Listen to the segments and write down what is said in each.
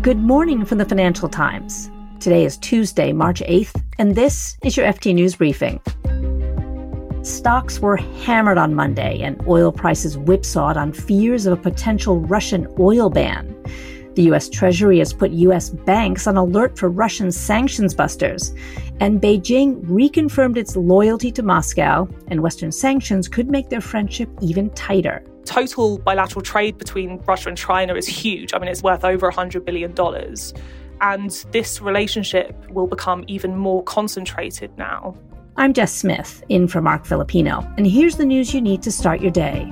Good morning from the Financial Times. Today is Tuesday, March 8th, and this is your FT News Briefing. Stocks were hammered on Monday, and oil prices whipsawed on fears of a potential Russian oil ban. The U.S. Treasury has put U.S. banks on alert for Russian sanctions busters, and Beijing reconfirmed its loyalty to Moscow, and Western sanctions could make their friendship even tighter total bilateral trade between Russia and China is huge. I mean, it's worth over $100 billion. And this relationship will become even more concentrated now. I'm Jess Smith, in for Marc Filippino, and here's the news you need to start your day.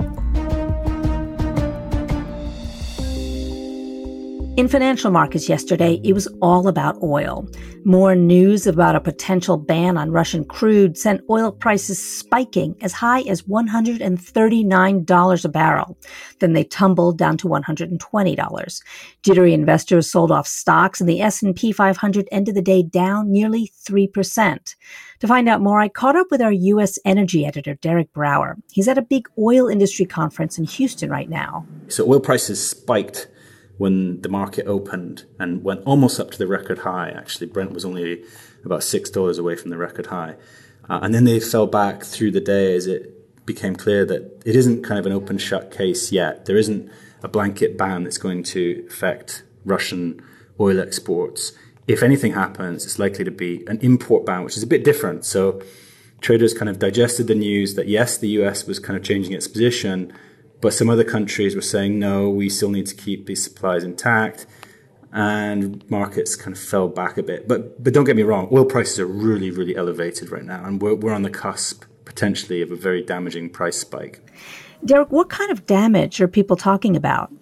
In financial markets yesterday, it was all about oil. More news about a potential ban on Russian crude sent oil prices spiking as high as $139 a barrel. Then they tumbled down to $120. Jittery investors sold off stocks and the S&P 500 ended the day down nearly 3%. To find out more, I caught up with our U.S. energy editor, Derek Brower. He's at a big oil industry conference in Houston right now. So oil prices spiked when the market opened and went almost up to the record high. Actually, Brent was only about six dollars away from the record high, uh, and then they fell back through the day as it became clear that it isn't kind of an open shut case yet. There isn't a blanket ban that's going to affect Russian oil exports. If anything happens, it's likely to be an import ban, which is a bit different. So traders kind of digested the news that yes, the US was kind of changing its position but some other countries were saying, no, we still need to keep these supplies intact. And markets kind of fell back a bit. But, but don't get me wrong, oil prices are really, really elevated right now. And we're, we're on the cusp potentially of a very damaging price spike. Derek, what kind of damage are people talking about?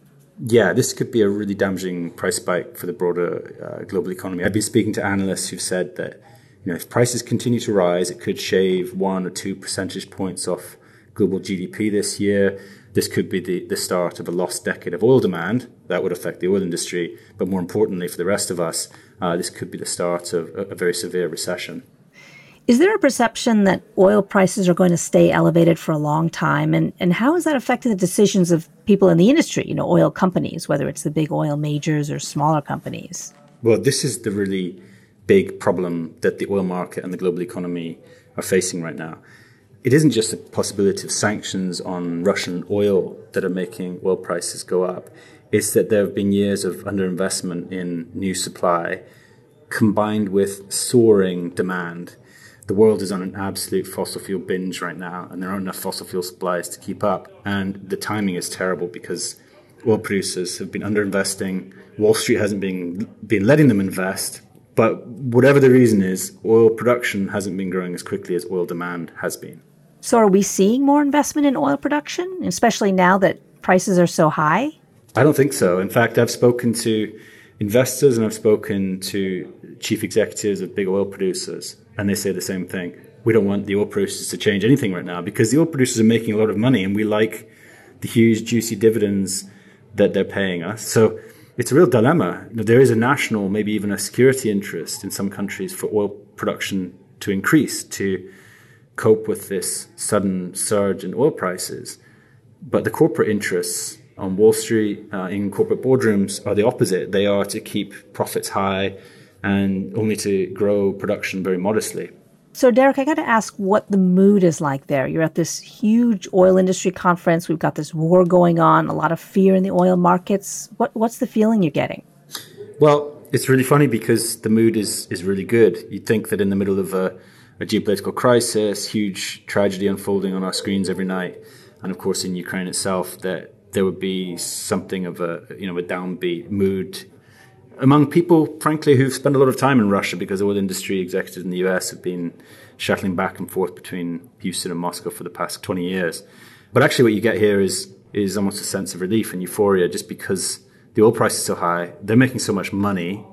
Yeah, this could be a really damaging price spike for the broader uh, global economy. I've been speaking to analysts who've said that you know, if prices continue to rise, it could shave one or two percentage points off global GDP this year this could be the, the start of a lost decade of oil demand that would affect the oil industry. But more importantly, for the rest of us, uh, this could be the start of a, a very severe recession. Is there a perception that oil prices are going to stay elevated for a long time? And, and how has that affected the decisions of people in the industry, you know, oil companies, whether it's the big oil majors or smaller companies? Well, this is the really big problem that the oil market and the global economy are facing right now it isn't just the possibility of sanctions on Russian oil that are making oil prices go up. It's that there have been years of underinvestment in new supply combined with soaring demand. The world is on an absolute fossil fuel binge right now, and there aren't enough fossil fuel supplies to keep up. And the timing is terrible because oil producers have been underinvesting. Wall Street hasn't been, been letting them invest. But whatever the reason is, oil production hasn't been growing as quickly as oil demand has been. So, are we seeing more investment in oil production, especially now that prices are so high? I don't think so. In fact, I've spoken to investors and I've spoken to chief executives of big oil producers, and they say the same thing. We don't want the oil producers to change anything right now because the oil producers are making a lot of money and we like the huge, juicy dividends that they're paying us. So it's a real dilemma. There is a national, maybe even a security interest in some countries for oil production to increase, to cope with this sudden surge in oil prices. But the corporate interests on Wall Street, uh, in corporate boardrooms, are the opposite. They are to keep profits high and only to grow production very modestly. So, Derek, I got to ask what the mood is like there. You're at this huge oil industry conference. We've got this war going on, a lot of fear in the oil markets. What, what's the feeling you're getting? Well, it's really funny because the mood is, is really good. You'd think that in the middle of a a geopolitical crisis, huge tragedy unfolding on our screens every night, and of course in Ukraine itself, that there would be something of a you know a downbeat mood among people, frankly, who've spent a lot of time in Russia because oil industry executives in the US have been shuttling back and forth between Houston and Moscow for the past 20 years. But actually, what you get here is is almost a sense of relief and euphoria, just because the oil price is so high, they're making so much money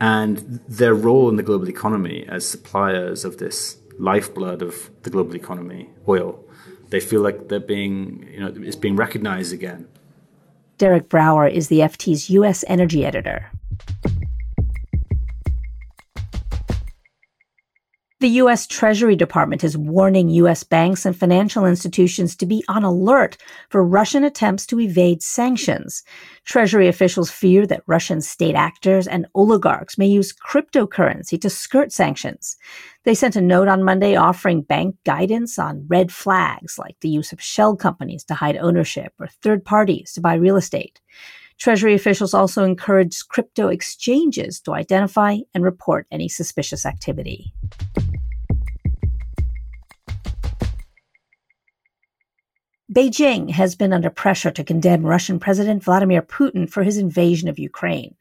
and their role in the global economy as suppliers of this lifeblood of the global economy, oil. They feel like they're being, you know, it's being recognized again. Derek Brower is the FT's U.S. energy editor. The U.S. Treasury Department is warning U.S. banks and financial institutions to be on alert for Russian attempts to evade sanctions. Treasury officials fear that Russian state actors and oligarchs may use cryptocurrency to skirt sanctions. They sent a note on Monday offering bank guidance on red flags like the use of shell companies to hide ownership or third parties to buy real estate. Treasury officials also encouraged crypto exchanges to identify and report any suspicious activity. Beijing has been under pressure to condemn Russian President Vladimir Putin for his invasion of Ukraine.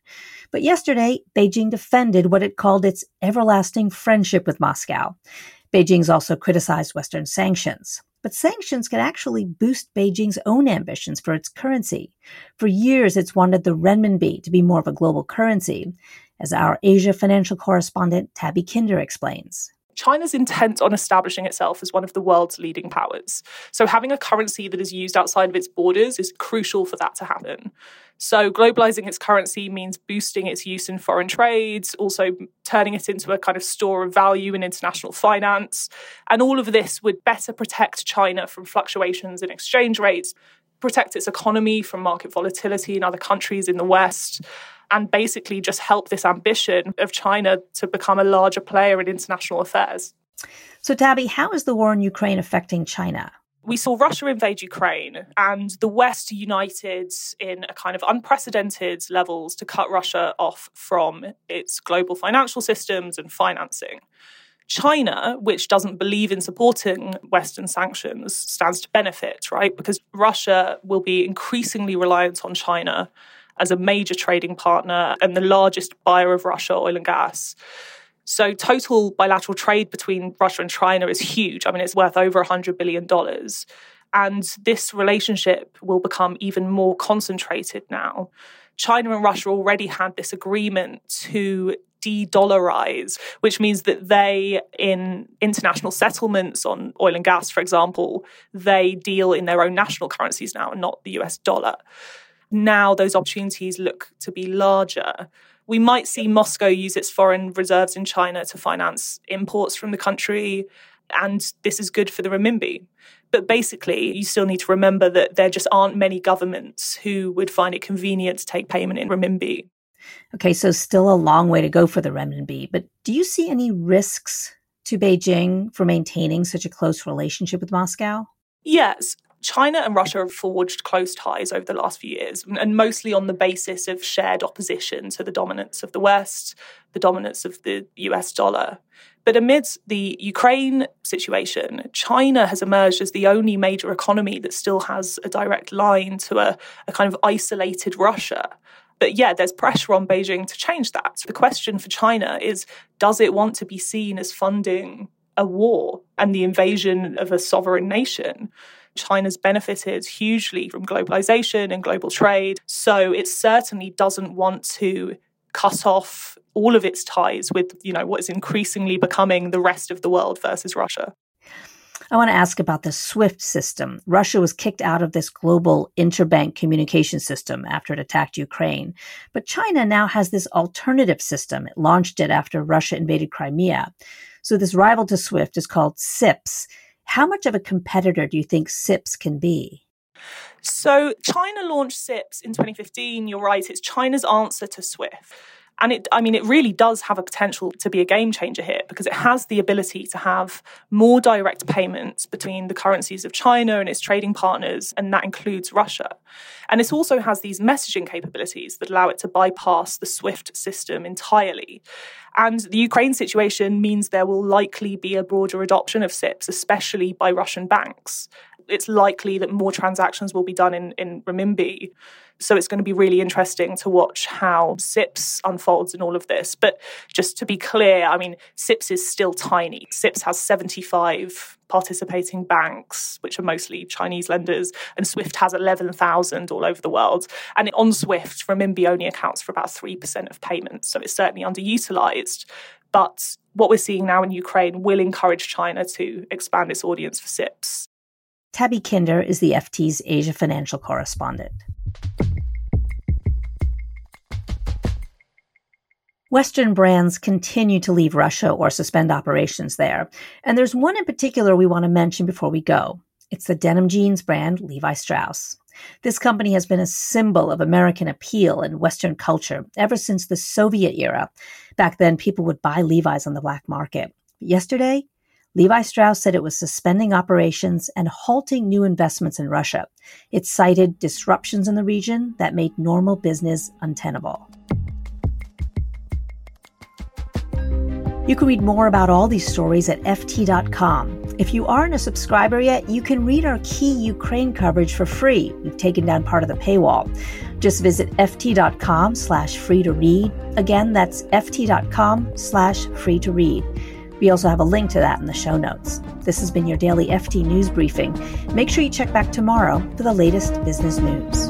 But yesterday, Beijing defended what it called its everlasting friendship with Moscow. Beijing's also criticized Western sanctions. But sanctions can actually boost Beijing's own ambitions for its currency. For years, it's wanted the renminbi to be more of a global currency, as our Asia financial correspondent Tabby Kinder explains. China's intent on establishing itself as one of the world's leading powers. So, having a currency that is used outside of its borders is crucial for that to happen. So, globalizing its currency means boosting its use in foreign trades, also turning it into a kind of store of value in international finance. And all of this would better protect China from fluctuations in exchange rates, protect its economy from market volatility in other countries in the West and basically just help this ambition of China to become a larger player in international affairs. So, Tabby, how is the war in Ukraine affecting China? We saw Russia invade Ukraine and the West united in a kind of unprecedented levels to cut Russia off from its global financial systems and financing. China, which doesn't believe in supporting Western sanctions, stands to benefit, right? Because Russia will be increasingly reliant on China as a major trading partner and the largest buyer of Russia oil and gas. So, total bilateral trade between Russia and China is huge. I mean, it's worth over $100 billion. And this relationship will become even more concentrated now. China and Russia already had this agreement to de dollarize, which means that they, in international settlements on oil and gas, for example, they deal in their own national currencies now and not the US dollar now those opportunities look to be larger. We might see Moscow use its foreign reserves in China to finance imports from the country, and this is good for the renminbi. But basically, you still need to remember that there just aren't many governments who would find it convenient to take payment in renminbi. Okay, so still a long way to go for the renminbi. But do you see any risks to Beijing for maintaining such a close relationship with Moscow? Yes. China and Russia have forged close ties over the last few years, and mostly on the basis of shared opposition to the dominance of the West, the dominance of the US dollar. But amidst the Ukraine situation, China has emerged as the only major economy that still has a direct line to a, a kind of isolated Russia. But yeah, there's pressure on Beijing to change that. So the question for China is does it want to be seen as funding a war and the invasion of a sovereign nation? China's benefited hugely from globalization and global trade. So it certainly doesn't want to cut off all of its ties with, you know, what is increasingly becoming the rest of the world versus Russia. I want to ask about the SWIFT system. Russia was kicked out of this global interbank communication system after it attacked Ukraine. But China now has this alternative system. It launched it after Russia invaded Crimea. So this rival to SWIFT is called CIPS. How much of a competitor do you think CIPS can be? So, China launched CIPS in 2015. You're right, it's China's answer to SWIFT. And it, I mean, it really does have a potential to be a game changer here because it has the ability to have more direct payments between the currencies of China and its trading partners, and that includes Russia. And it also has these messaging capabilities that allow it to bypass the SWIFT system entirely. And the Ukraine situation means there will likely be a broader adoption of CIPS, especially by Russian banks. It's likely that more transactions will be done in, in renminbi. So it's going to be really interesting to watch how CIPS unfolds in all of this. But just to be clear, I mean, CIPS is still tiny. CIPS has 75 participating banks, which are mostly Chinese lenders, and SWIFT has 11,000 all over the world. And on SWIFT, renminbi only accounts for about 3% of payments, so it's certainly underutilized. But what we're seeing now in Ukraine will encourage China to expand its audience for CIPS. Tabby Kinder is the FT's Asia financial correspondent. Western brands continue to leave Russia or suspend operations there. And there's one in particular we want to mention before we go. It's the denim jeans brand Levi Strauss. This company has been a symbol of American appeal and Western culture ever since the Soviet era. Back then, people would buy Levi's on the black market. But yesterday, Levi Strauss said it was suspending operations and halting new investments in Russia. It cited disruptions in the region that made normal business untenable. You can read more about all these stories at FT.com. If you aren't a subscriber yet, you can read our key Ukraine coverage for free. We've taken down part of the paywall. Just visit FT.com slash free to read. Again, that's FT.com slash free to read. We also have a link to that in the show notes. This has been your daily FT News Briefing. Make sure you check back tomorrow for the latest business news.